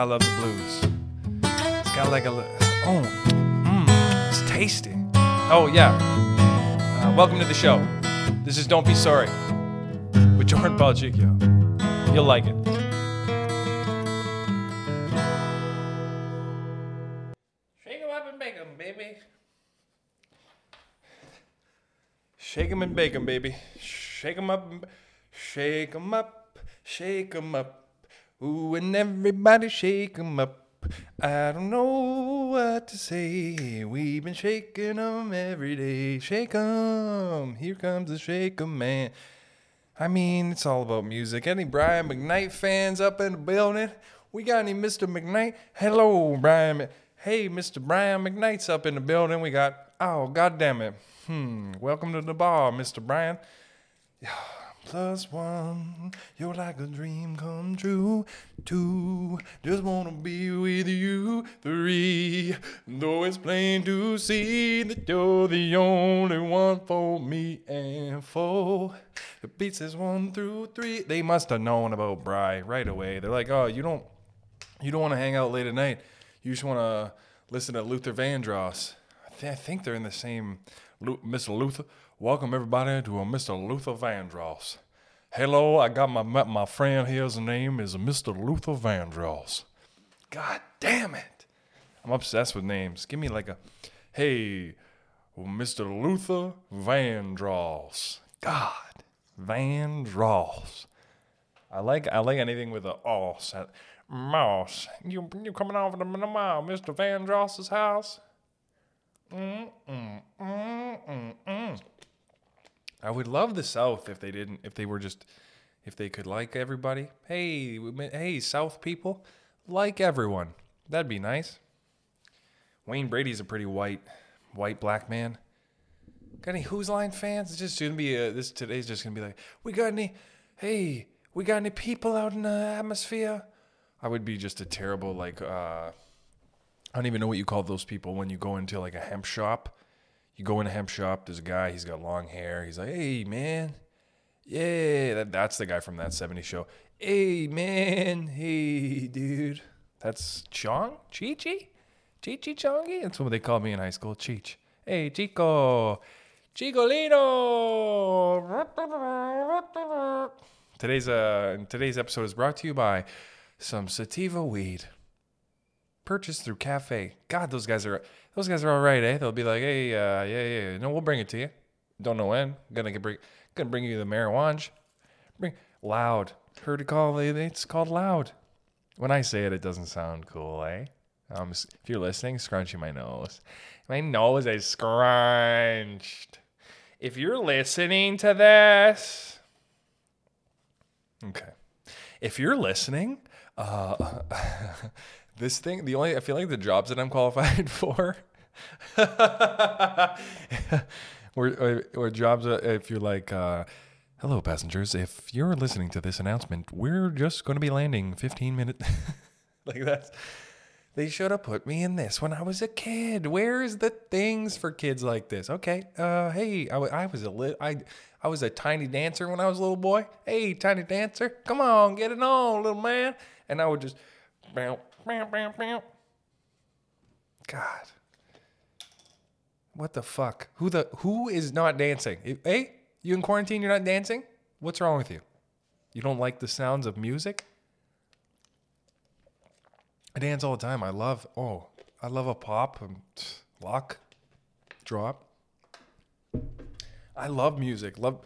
I love the blues. It's got like a oh, mm, it's tasty. Oh yeah. Uh, welcome to the show. This is Don't Be Sorry with Jordan Balchicchio. You'll like it. Shake 'em up and bake 'em, baby. Shake 'em and bake 'em, baby. Shake 'em up, shake 'em up, shake 'em up. Ooh, and everybody shake 'em up. I don't know what to say. We've been shaking 'em every day. Shake 'em. Here comes the shake 'em man. I mean, it's all about music. Any Brian McKnight fans up in the building? We got any Mr. McKnight? Hello, Brian. Hey, Mr. Brian McKnight's up in the building. We got, oh, God damn it. Hmm, welcome to the bar, Mr. Brian. Plus one, you're like a dream come true. Two, just wanna be with you. Three, though it's plain to see that you're the only one for me. And four, the beats is one through three. They must have known about Bry right away. They're like, oh, you don't, you don't want to hang out late at night. You just want to listen to Luther Vandross. I, th- I think they're in the same. Lu- Mr. Luther, welcome everybody to a Mr. Luther Vandross. Hello, I got my my friend here. His name is Mr. Luther Vandross. God damn it! I'm obsessed with names. Give me like a, hey, Mr. Luther Vandross. God, Vandross. I like I like anything with a os. Moss, you you coming over to Mr. Vandross's house? Mm, mm, mm. I would love the South if they didn't, if they were just, if they could like everybody. Hey, hey, South people, like everyone. That'd be nice. Wayne Brady's a pretty white, white black man. Got any Whose Line fans? It's just gonna be a, this today's just gonna be like, we got any? Hey, we got any people out in the atmosphere? I would be just a terrible like. uh I don't even know what you call those people when you go into like a hemp shop. You go in a hemp shop. There's a guy. He's got long hair. He's like, "Hey, man, yeah, that, that's the guy from that '70s show. Hey, man, hey, dude, that's Chong, Chi-Chi, Chi-Chi Chongi. That's what they called me in high school, Cheech. Hey, Chico, Chicolino. Today's uh today's episode is brought to you by some sativa weed purchased through Cafe. God, those guys are those guys are all right, eh? They'll be like, hey, uh, yeah, yeah, no, we'll bring it to you. Don't know when. Gonna get bring, gonna bring you the marijuana. Bring loud. Heard it called. It's called loud. When I say it, it doesn't sound cool, eh? Um, if you're listening, scrunching my nose. My nose is scrunched. If you're listening to this, okay. If you're listening, uh, this thing, the only, I feel like the jobs that I'm qualified for or, jobs, if you're like, uh, hello, passengers, if you're listening to this announcement, we're just going to be landing 15 minutes. like that's, they should have put me in this when I was a kid. Where's the things for kids like this? Okay, uh, hey, I, I was a lit, I, I was a tiny dancer when I was a little boy. Hey, tiny dancer, come on, get it on, little man. And I would just, bow. God, what the fuck? Who the who is not dancing? Hey, you in quarantine? You're not dancing? What's wrong with you? You don't like the sounds of music? I dance all the time. I love oh, I love a pop, and um, lock, drop. I love music. Love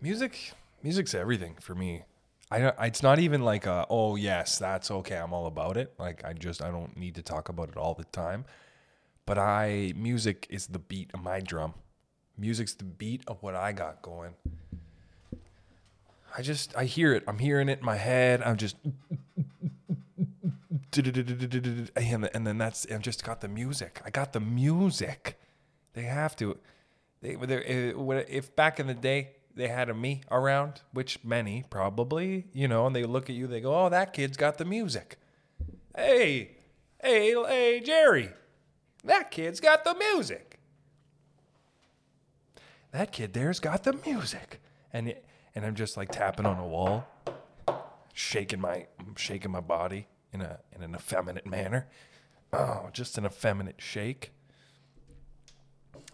music. Music's everything for me. I don't, it's not even like a, oh yes, that's okay. I'm all about it. Like I just I don't need to talk about it all the time. But I music is the beat of my drum. Music's the beat of what I got going. I just I hear it. I'm hearing it in my head. I'm just and and then that's I've just got the music. I got the music. They have to. They they eh, if back in the day they had a me around, which many probably, you know, and they look at you, they go, "Oh, that kid's got the music." Hey, hey, hey, Jerry, that kid's got the music. That kid there's got the music, and and I'm just like tapping on a wall, shaking my shaking my body in a in an effeminate manner. Oh, just an effeminate shake.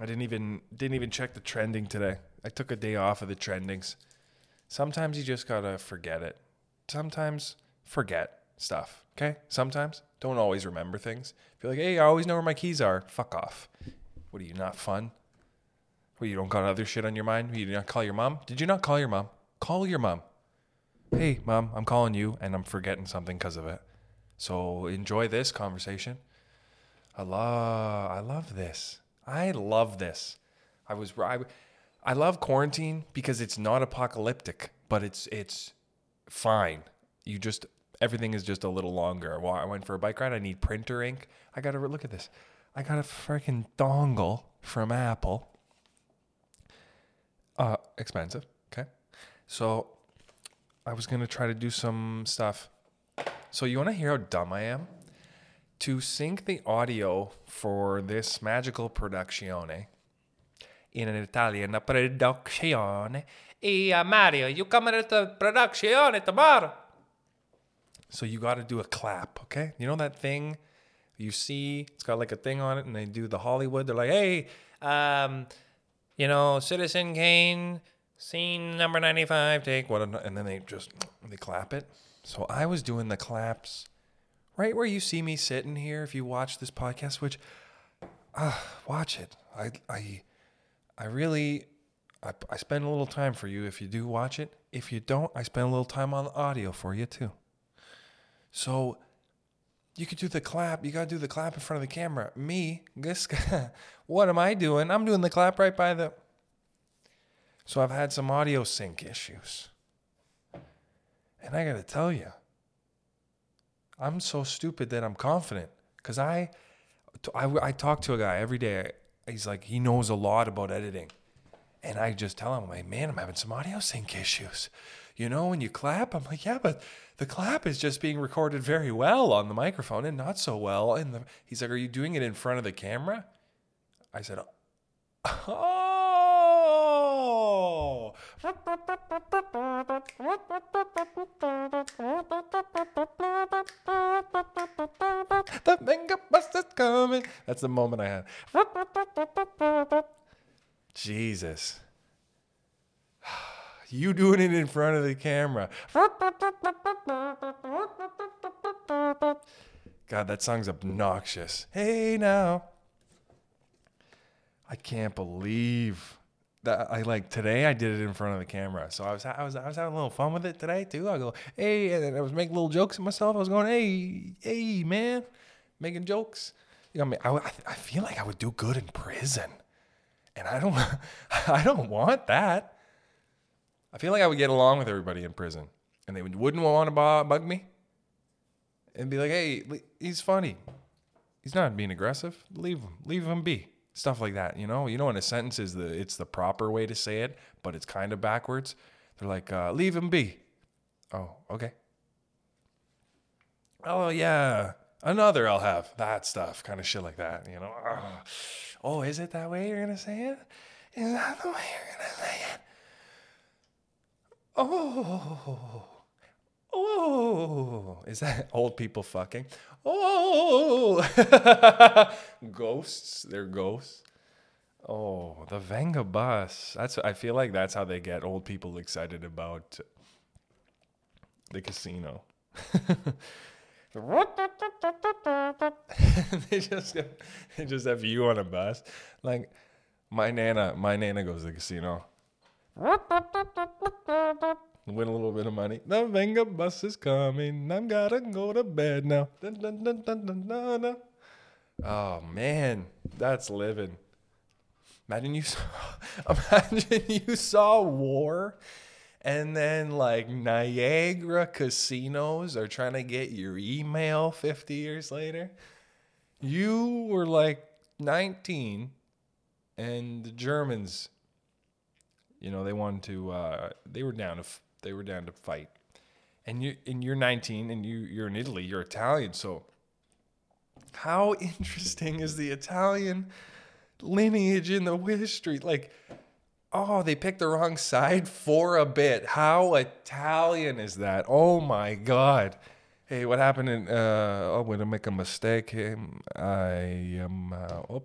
I didn't even didn't even check the trending today. I took a day off of the trendings. Sometimes you just gotta forget it. Sometimes forget stuff. Okay? Sometimes don't always remember things. If you're like, hey, I always know where my keys are. Fuck off. What are you not fun? What you don't got other shit on your mind? You did not call your mom? Did you not call your mom? Call your mom. Hey, mom, I'm calling you, and I'm forgetting something because of it. So enjoy this conversation. I love, I love this. I love this. I was, I, I love quarantine because it's not apocalyptic, but it's it's fine. You just everything is just a little longer. Well, I went for a bike ride. I need printer ink. I got to look at this. I got a freaking dongle from Apple. Uh, expensive. Okay, so I was gonna try to do some stuff. So you want to hear how dumb I am? To sync the audio for this magical produzione in an Italian produzione. E uh, Mario, you coming to the produzione tomorrow? So you got to do a clap, okay? You know that thing you see? It's got like a thing on it, and they do the Hollywood. They're like, "Hey, um, you know, Citizen Kane, scene number ninety-five, take what?" And then they just they clap it. So I was doing the claps right where you see me sitting here. If you watch this podcast, which uh, watch it, I I I really I, I spend a little time for you if you do watch it. If you don't, I spend a little time on the audio for you too. So you could do the clap. You got to do the clap in front of the camera. Me, this guy, what am I doing? I'm doing the clap right by the. So I've had some audio sync issues. And I got to tell you, I'm so stupid that I'm confident because I, I, I talk to a guy every day. He's like, he knows a lot about editing. And I just tell him, I'm like, man, I'm having some audio sync issues. You know, when you clap, I'm like, yeah, but the clap is just being recorded very well on the microphone and not so well. And the, he's like, are you doing it in front of the camera? I said, oh. The Venga bus is coming. That's the moment I had. Jesus. You doing it in front of the camera. God, that song's obnoxious. Hey now. I can't believe I like today I did it in front of the camera. So I was I was I was having a little fun with it today too. I go, hey, and I was making little jokes at myself. I was going, hey, hey, man, making jokes. You know, I, mean, I, I feel like I would do good in prison, and I don't I don't want that. I feel like I would get along with everybody in prison, and they wouldn't want to bug me, and be like, hey, he's funny. He's not being aggressive. Leave him. Leave him be stuff like that. You know, you know, in a sentence is the it's the proper way to say it, but it's kind of backwards. They're like, uh, leave him be. Oh, okay. Oh yeah, another I'll have that stuff, kind of shit like that. You know. Oh, is it that way you're gonna say it? Is that the way you're gonna say it? Oh. Oh, is that old people fucking? Oh, ghosts. They're ghosts. Oh, the Venga bus. That's. I feel like that's how they get old people excited about the casino. they just they just have you on a bus. Like my nana, my nana goes to the casino win a little bit of money. The Venga bus is coming. I'm gotta go to bed now. Dun, dun, dun, dun, dun, dun, dun. Oh man, that's living. Imagine you saw, imagine you saw war and then like Niagara casinos are trying to get your email 50 years later. You were like 19 and the Germans you know, they wanted to. Uh, they were down to. They were down to fight, and you and you're 19 and you you're in Italy. You're Italian, so how interesting is the Italian lineage in the history? Like, oh, they picked the wrong side for a bit. How Italian is that? Oh my God. Hey, what happened in? Uh, oh, when I make a mistake, I am. Uh,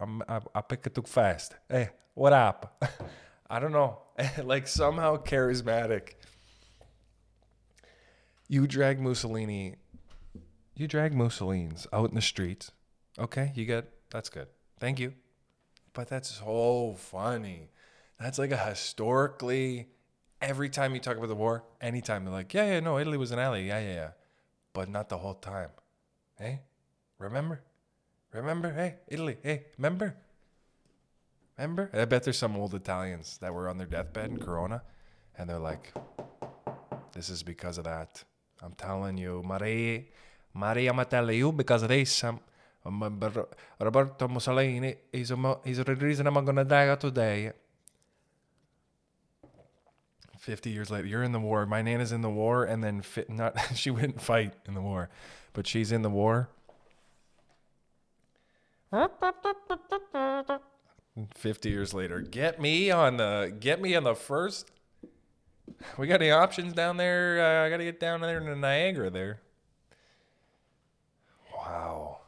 I'm, I, I pick it too fast. Hey, what up? I don't know. like somehow charismatic. You drag Mussolini. You drag Mussolini's out in the streets. Okay, you get that's good. Thank you. But that's so funny. That's like a historically. Every time you talk about the war, anytime they're like, yeah, yeah, no, Italy was an ally. Yeah, yeah, yeah but not the whole time. Hey, remember? Remember? Hey, Italy. Hey, remember? Remember? I bet there's some old Italians that were on their deathbed in Corona, and they're like, "This is because of that." I'm telling you, Maria, Maria, I'm telling you because of this. I'm, Roberto Mussolini is he's the reason I'm gonna die today. 50 years later you're in the war my nana's in the war and then fit, not she wouldn't fight in the war but she's in the war 50 years later get me on the get me on the first we got any options down there uh, i gotta get down there to niagara there wow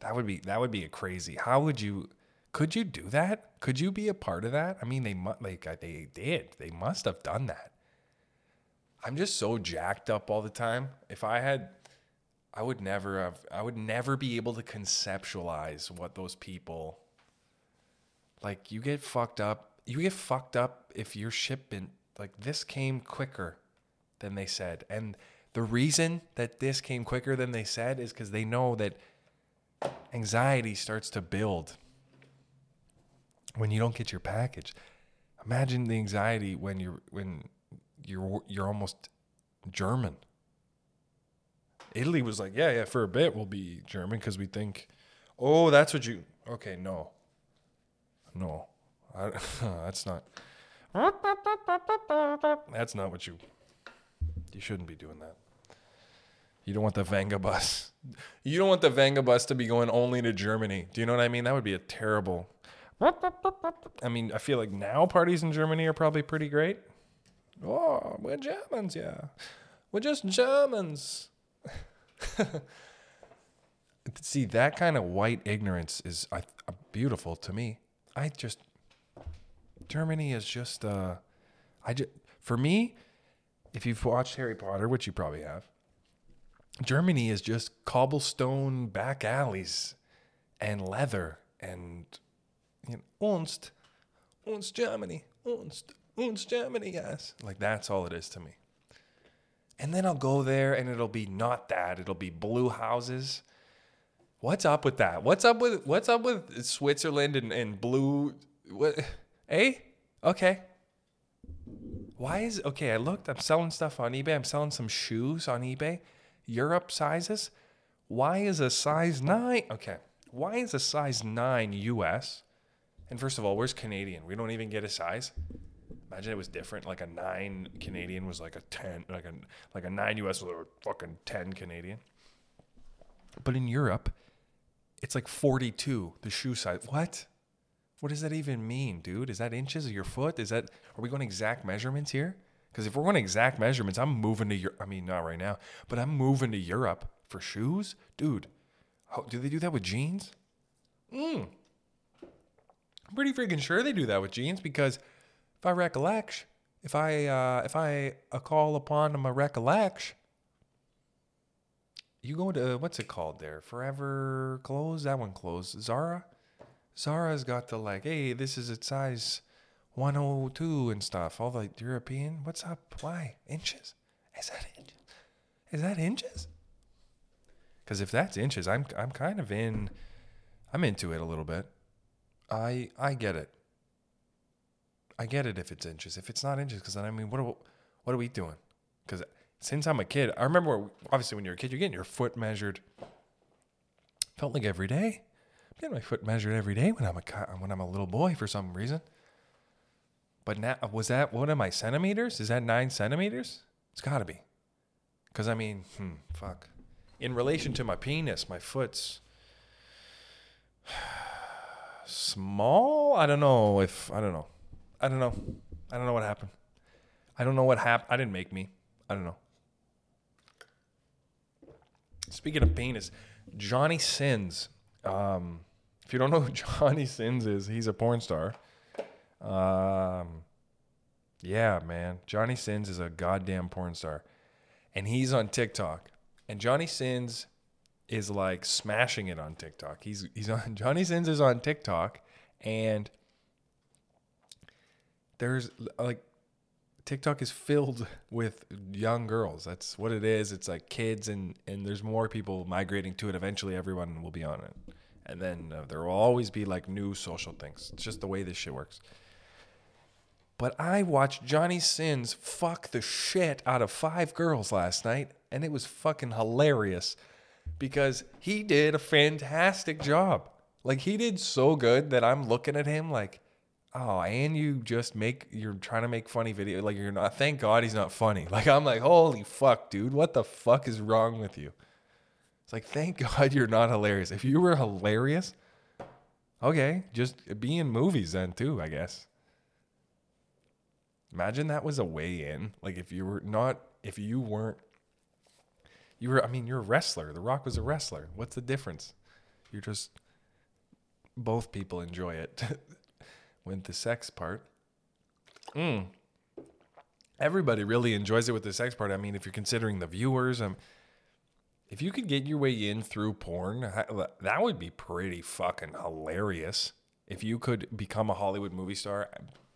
that would be that would be a crazy how would you could you do that? Could you be a part of that? I mean, they must like they did. They must have done that. I'm just so jacked up all the time. If I had, I would never have. I would never be able to conceptualize what those people. Like you get fucked up. You get fucked up if your shipment like this came quicker than they said, and the reason that this came quicker than they said is because they know that anxiety starts to build when you don't get your package. Imagine the anxiety when you're when you're you're almost German. Italy was like, yeah, yeah, for a bit we'll be German because we think, oh, that's what you. Okay, no, no, I, that's not. That's not what you. You shouldn't be doing that. You don't want the Venga bus. You don't want the Venga bus to be going only to Germany. Do you know what I mean? That would be a terrible I mean, I feel like now parties in Germany are probably pretty great. Oh, we're Germans, yeah. We're just Germans. See, that kind of white ignorance is uh, beautiful to me. I just Germany is just uh I just for me, if you've watched Harry Potter, which you probably have, Germany is just cobblestone back alleys and leather and you know, Unst, Unst Germany, Unst, Unst Germany, yes. Like that's all it is to me. And then I'll go there and it'll be not that. It'll be blue houses. What's up with that? What's up with what's up with Switzerland and, and blue what eh? Okay. Why is okay, I looked, I'm selling stuff on eBay. I'm selling some shoes on eBay. Europe sizes. Why is a size nine? Okay. Why is a size nine US and first of all, where's Canadian? We don't even get a size. Imagine it was different. Like a nine Canadian was like a ten, like a like a nine US was a fucking ten Canadian. But in Europe, it's like forty two. The shoe size. What? What does that even mean, dude? Is that inches of your foot? Is that are we going exact measurements here? Because if we're going exact measurements, I'm moving to Europe. I mean, not right now, but I'm moving to Europe for shoes, dude. How, do they do that with jeans? Mm. I'm pretty freaking sure they do that with jeans because if I recollect, if I uh, if I uh, call upon my recollect, you go to uh, what's it called there? Forever clothes. That one closed. Zara. Zara's got the like, hey, this is its size 102 and stuff. All the European. What's up? Why inches? Is that inches? Is that inches? Because if that's inches, I'm I'm kind of in. I'm into it a little bit. I I get it. I get it if it's inches. If it's not inches, because then I mean, what are what are we doing? Because since I'm a kid, I remember obviously when you're a kid, you're getting your foot measured. Felt like every day. I'm getting my foot measured every day when I'm a when I'm a little boy for some reason. But now was that what am I centimeters? Is that nine centimeters? It's got to be. Because I mean, hmm, fuck. In relation to my penis, my foot's small. I don't know if I don't know. I don't know. I don't know what happened. I don't know what happened. I didn't make me. I don't know. Speaking of penis, Johnny Sins. Um, if you don't know who Johnny Sins is, he's a porn star. Um, yeah, man. Johnny Sins is a goddamn porn star. And he's on TikTok. And Johnny Sins is like smashing it on TikTok. He's he's on Johnny Sins is on TikTok and there's like TikTok is filled with young girls. That's what it is. It's like kids and and there's more people migrating to it. Eventually everyone will be on it. And then uh, there will always be like new social things. It's just the way this shit works. But I watched Johnny Sins fuck the shit out of five girls last night, and it was fucking hilarious because he did a fantastic job. Like he did so good that I'm looking at him like, oh, and you just make you're trying to make funny video. Like you're not. Thank God he's not funny. Like I'm like, holy fuck, dude, what the fuck is wrong with you? It's like, thank God you're not hilarious. If you were hilarious, okay, just be in movies then too, I guess. Imagine that was a way in. Like if you were not, if you weren't, you were. I mean, you're a wrestler. The Rock was a wrestler. What's the difference? You're just both people enjoy it. with the sex part. Mm. Everybody really enjoys it with the sex part. I mean, if you're considering the viewers, um, if you could get your way in through porn, that would be pretty fucking hilarious. If you could become a Hollywood movie star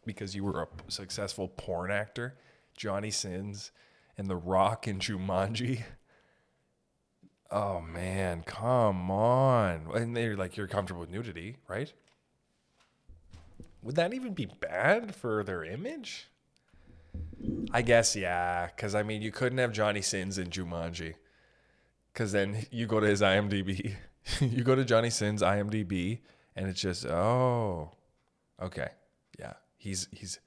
because you were a successful porn actor, Johnny Sins and The Rock and Jumanji. Oh man, come on. And they're like, you're comfortable with nudity, right? Would that even be bad for their image? I guess, yeah. Because, I mean, you couldn't have Johnny Sins in Jumanji. Because then you go to his IMDb. you go to Johnny Sins IMDb, and it's just, oh, okay. Yeah. He's, he's,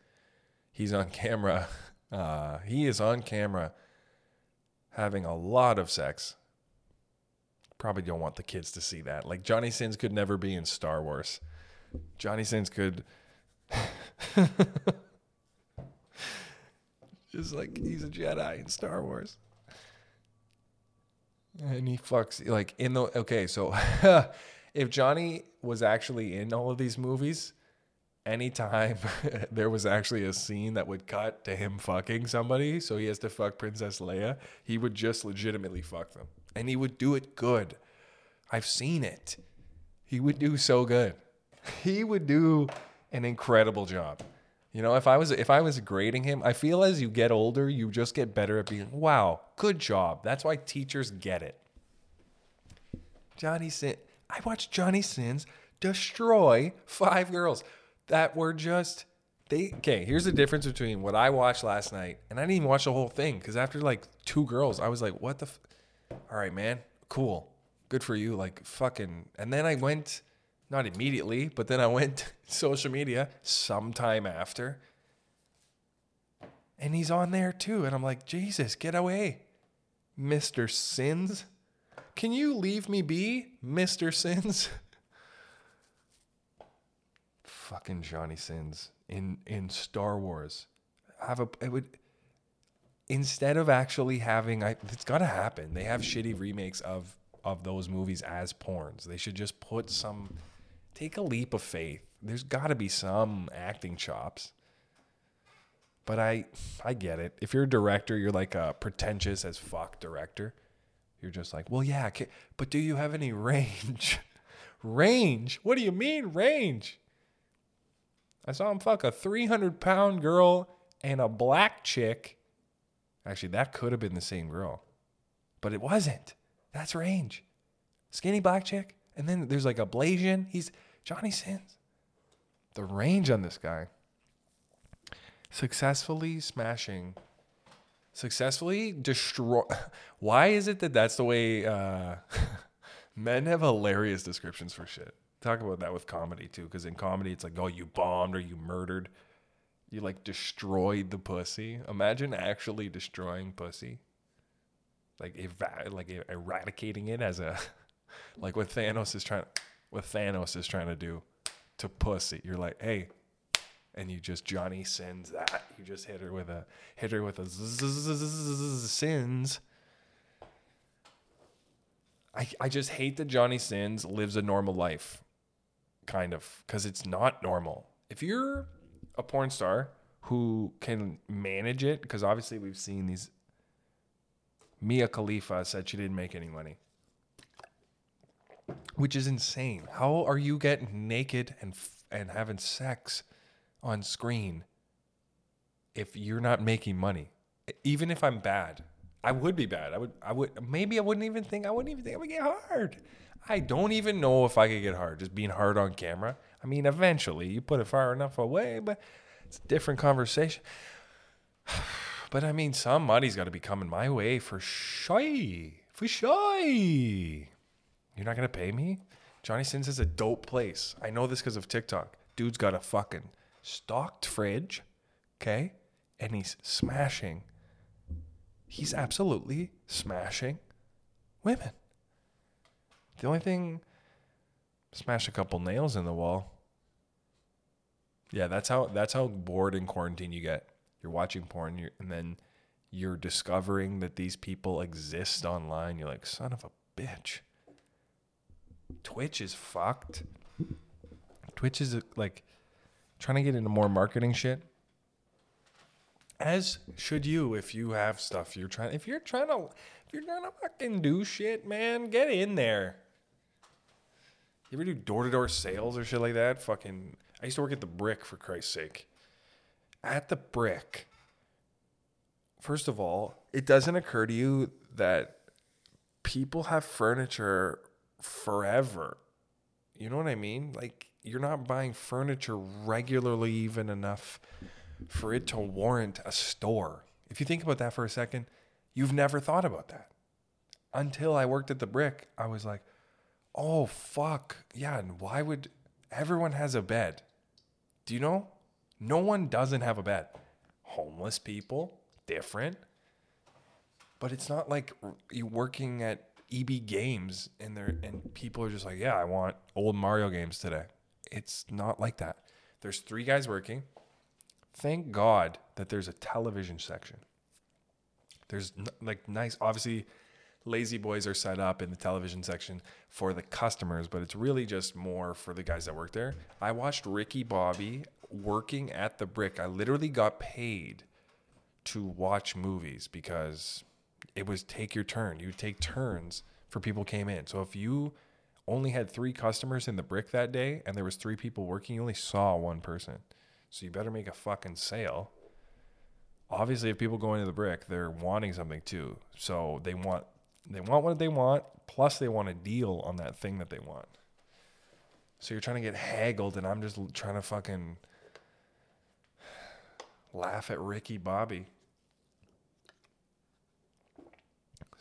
he's on camera. Uh, he is on camera having a lot of sex. Probably don't want the kids to see that. Like, Johnny Sins could never be in Star Wars. Johnny Sins could Just like he's a Jedi in Star Wars. And he fucks like in the okay, so if Johnny was actually in all of these movies, anytime there was actually a scene that would cut to him fucking somebody, so he has to fuck Princess Leia, he would just legitimately fuck them. And he would do it good. I've seen it. He would do so good. He would do an incredible job. You know, if I was if I was grading him, I feel as you get older, you just get better at being, wow, good job. That's why teachers get it. Johnny Sin I watched Johnny Sins destroy five girls that were just they okay, here's the difference between what I watched last night and I didn't even watch the whole thing because after like two girls, I was like, what the f- all right, man, cool. Good for you. Like fucking and then I went not immediately, but then I went to social media sometime after. And he's on there too. And I'm like, Jesus, get away, Mr. Sins. Can you leave me be, Mr. Sins? Fucking Johnny Sins in in Star Wars. Have a it would instead of actually having I it's gotta happen. They have shitty remakes of of those movies as porns. They should just put some take a leap of faith. There's got to be some acting chops. But I I get it. If you're a director, you're like a pretentious as fuck director. You're just like, "Well, yeah, but do you have any range?" range? What do you mean range? I saw him fuck a 300 pound girl and a black chick. Actually, that could have been the same girl, but it wasn't. That's range. Skinny black chick, and then there's like a Blasian. He's Johnny Sins. The range on this guy. Successfully smashing. Successfully destroy. Why is it that that's the way uh, men have hilarious descriptions for shit? Talk about that with comedy too, because in comedy it's like, oh, you bombed or you murdered. You like destroyed the pussy. Imagine actually destroying pussy. Like eva- like eradicating it as a like what Thanos is trying what Thanos is trying to do to pussy. You're like, hey, and you just Johnny sins that. You just hit her with a hit her with a sins. I, I just hate that Johnny Sins lives a normal life, kind of, because it's not normal. If you're a porn star who can manage it, because obviously we've seen these. Mia Khalifa said she didn't make any money, which is insane. How are you getting naked and f- and having sex on screen if you're not making money? Even if I'm bad, I would be bad. I would. I would. Maybe I wouldn't even think. I wouldn't even think I would get hard. I don't even know if I could get hard. Just being hard on camera. I mean, eventually you put it far enough away, but it's a different conversation. But I mean, some money's got to be coming my way for shy. For shy. You're not gonna pay me? Johnny Sins is a dope place. I know this because of TikTok. Dude's got a fucking stocked fridge, okay, and he's smashing he's absolutely smashing women. The only thing, smash a couple nails in the wall. Yeah, that's how that's how bored in quarantine you get. You're watching porn, and then you're discovering that these people exist online. You're like, son of a bitch. Twitch is fucked. Twitch is like trying to get into more marketing shit. As should you if you have stuff you're trying if you're trying to if you're to fucking do shit man get in there. You ever do door-to-door sales or shit like that? Fucking i used to work at the brick for christ's sake. At the brick. First of all it doesn't occur to you that people have furniture forever you know what i mean like you're not buying furniture regularly even enough for it to warrant a store. If you think about that for a second, you've never thought about that. Until I worked at the brick, I was like, oh, fuck. Yeah. And why would everyone has a bed? Do you know? No one doesn't have a bed. Homeless people, different. But it's not like you working at EB Games and there and people are just like, yeah, I want old Mario games today. It's not like that. There's three guys working. Thank God that there's a television section. There's n- like nice, obviously, La-Z-Boys are set up in the television section for the customers, but it's really just more for the guys that work there. I watched Ricky Bobby working at the brick. I literally got paid to watch movies because it was take your turn. You take turns for people came in. So if you only had three customers in the brick that day and there was three people working, you only saw one person. So you better make a fucking sale. Obviously, if people go into the brick, they're wanting something too. So they want they want what they want, plus they want a deal on that thing that they want. So you're trying to get haggled, and I'm just trying to fucking laugh at Ricky Bobby.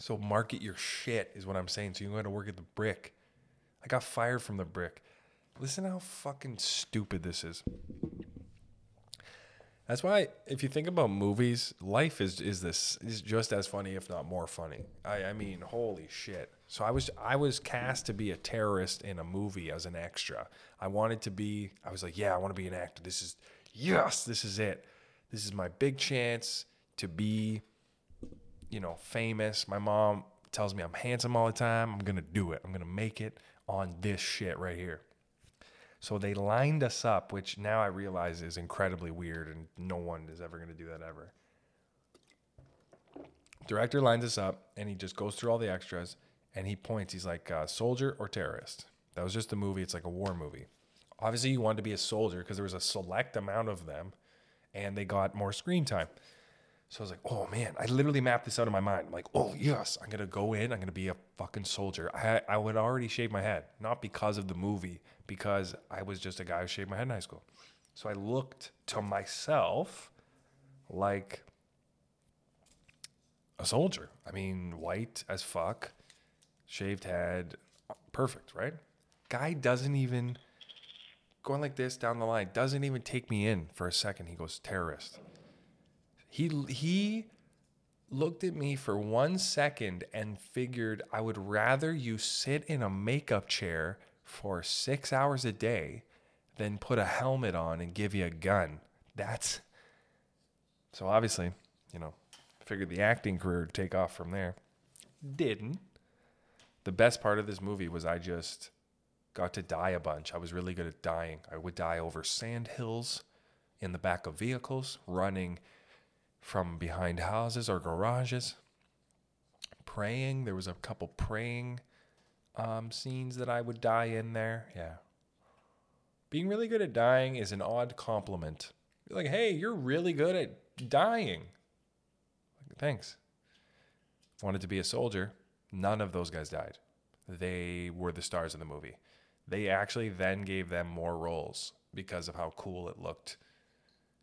So market your shit is what I'm saying. So you go to work at the brick. I got fired from the brick. Listen how fucking stupid this is. That's why, if you think about movies, life is is this is just as funny, if not more funny. I, I mean, holy shit! So I was I was cast to be a terrorist in a movie as an extra. I wanted to be. I was like, yeah, I want to be an actor. This is yes, this is it. This is my big chance to be, you know, famous. My mom tells me I'm handsome all the time. I'm gonna do it. I'm gonna make it on this shit right here. So they lined us up, which now I realize is incredibly weird and no one is ever going to do that ever. Director lines us up and he just goes through all the extras and he points. He's like, uh, soldier or terrorist. That was just a movie. It's like a war movie. Obviously, you wanted to be a soldier because there was a select amount of them and they got more screen time. So I was like, oh man, I literally mapped this out in my mind. I'm like, oh yes, I'm gonna go in, I'm gonna be a fucking soldier. I I would already shave my head, not because of the movie, because I was just a guy who shaved my head in high school. So I looked to myself like a soldier. I mean, white as fuck, shaved head, perfect, right? Guy doesn't even going like this down the line, doesn't even take me in for a second. He goes, terrorist. He he looked at me for one second and figured I would rather you sit in a makeup chair for six hours a day than put a helmet on and give you a gun. That's so obviously, you know, figured the acting career would take off from there. Didn't. the best part of this movie was I just got to die a bunch. I was really good at dying. I would die over sand hills, in the back of vehicles, running from behind houses or garages, praying. There was a couple praying um, scenes that I would die in there. Yeah. Being really good at dying is an odd compliment. You're like, hey, you're really good at dying. Like, Thanks. Wanted to be a soldier. None of those guys died. They were the stars of the movie. They actually then gave them more roles because of how cool it looked.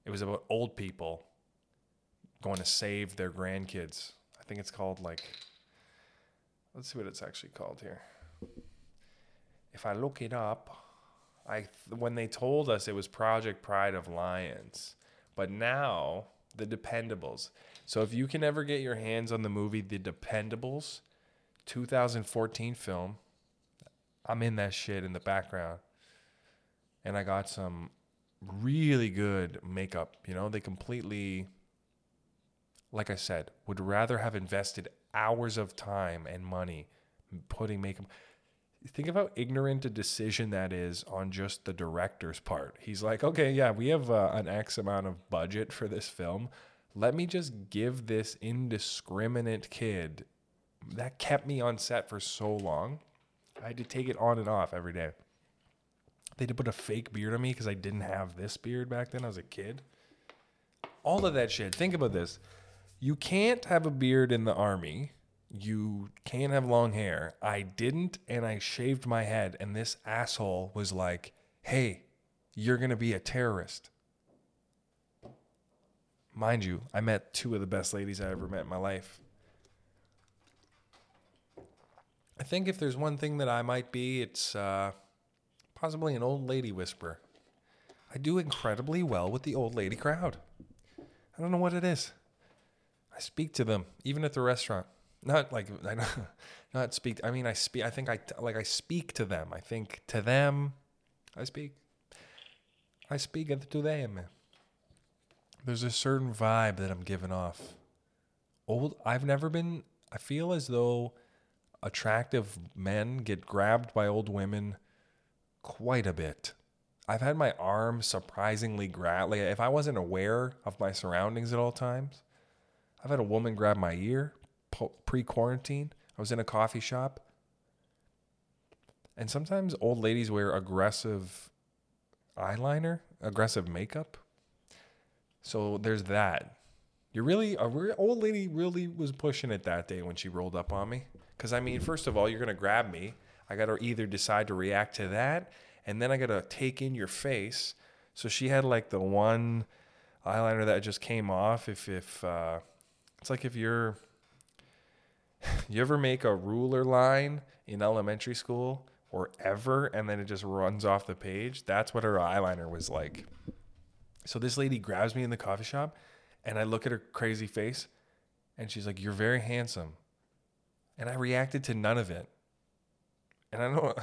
It was about old people going to save their grandkids. I think it's called like let's see what it's actually called here. If I look it up, I when they told us it was Project Pride of Lions, but now The Dependables. So if you can ever get your hands on the movie The Dependables, 2014 film, I'm in that shit in the background. And I got some really good makeup, you know, they completely like I said, would rather have invested hours of time and money putting makeup. Think of how ignorant a decision that is on just the director's part. He's like, okay, yeah, we have uh, an X amount of budget for this film. Let me just give this indiscriminate kid that kept me on set for so long. I had to take it on and off every day. They had to put a fake beard on me because I didn't have this beard back then. I was a kid. All of that shit. Think about this you can't have a beard in the army. You can't have long hair. I didn't, and I shaved my head. And this asshole was like, hey, you're going to be a terrorist. Mind you, I met two of the best ladies I ever met in my life. I think if there's one thing that I might be, it's uh, possibly an old lady whisperer. I do incredibly well with the old lady crowd. I don't know what it is. I speak to them even at the restaurant. Not like I not speak. I mean, I speak. I think I like I speak to them. I think to them, I speak. I speak to them. There's a certain vibe that I'm giving off. Old. I've never been. I feel as though attractive men get grabbed by old women quite a bit. I've had my arm surprisingly grabbed. Like if I wasn't aware of my surroundings at all times, I've had a woman grab my ear pre quarantine. I was in a coffee shop. And sometimes old ladies wear aggressive eyeliner, aggressive makeup. So there's that. You're really, a re- old lady really was pushing it that day when she rolled up on me. Because, I mean, first of all, you're going to grab me. I got to either decide to react to that, and then I got to take in your face. So she had like the one eyeliner that just came off. If, if, uh, it's like if you're you ever make a ruler line in elementary school or ever and then it just runs off the page? That's what her eyeliner was like. So this lady grabs me in the coffee shop and I look at her crazy face and she's like, "You're very handsome." And I reacted to none of it. And I don't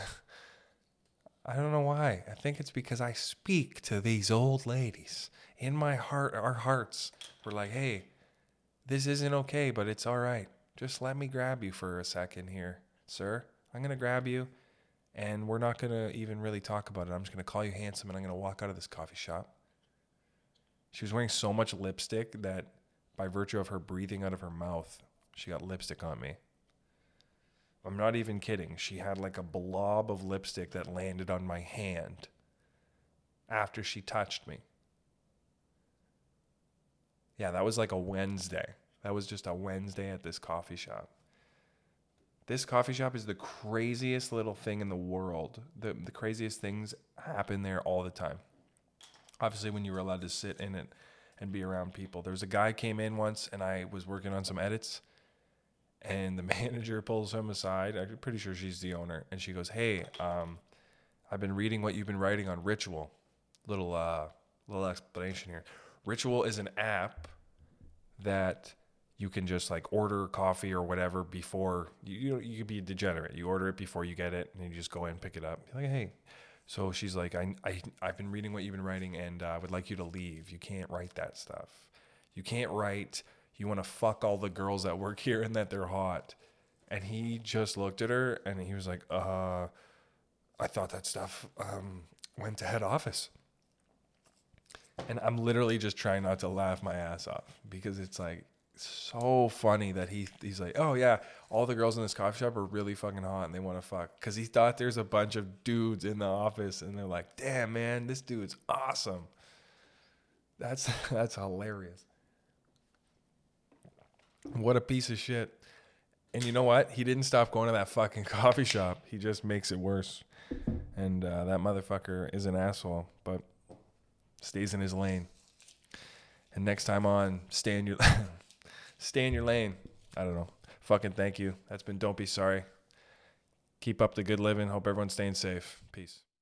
I don't know why. I think it's because I speak to these old ladies. In my heart, our hearts, we're like, hey, this isn't okay, but it's all right. Just let me grab you for a second here, sir. I'm going to grab you, and we're not going to even really talk about it. I'm just going to call you handsome, and I'm going to walk out of this coffee shop. She was wearing so much lipstick that by virtue of her breathing out of her mouth, she got lipstick on me. I'm not even kidding. She had like a blob of lipstick that landed on my hand after she touched me. Yeah, that was like a Wednesday. That was just a Wednesday at this coffee shop. This coffee shop is the craziest little thing in the world. The, the craziest things happen there all the time. Obviously, when you were allowed to sit in it and be around people. There was a guy came in once, and I was working on some edits, and the manager pulls him aside. I'm pretty sure she's the owner, and she goes, "Hey, um, I've been reading what you've been writing on Ritual. Little uh, little explanation here. Ritual is an app that you can just like order coffee or whatever before you you, could be degenerate. You order it before you get it, and you just go in and pick it up. You're like, hey. So she's like, I, I, I've been reading what you've been writing, and uh, I would like you to leave. You can't write that stuff. You can't write, you want to fuck all the girls that work here and that they're hot. And he just looked at her and he was like, uh, I thought that stuff um, went to head office. And I'm literally just trying not to laugh my ass off because it's like so funny that he he's like, oh yeah, all the girls in this coffee shop are really fucking hot and they want to fuck because he thought there's a bunch of dudes in the office and they're like, damn man, this dude's awesome. That's that's hilarious. What a piece of shit. And you know what? He didn't stop going to that fucking coffee shop. He just makes it worse. And uh, that motherfucker is an asshole, but stays in his lane. And next time on, stay in your stay in your lane. I don't know. Fucking thank you. That's been Don't Be Sorry. Keep up the good living. Hope everyone's staying safe. Peace.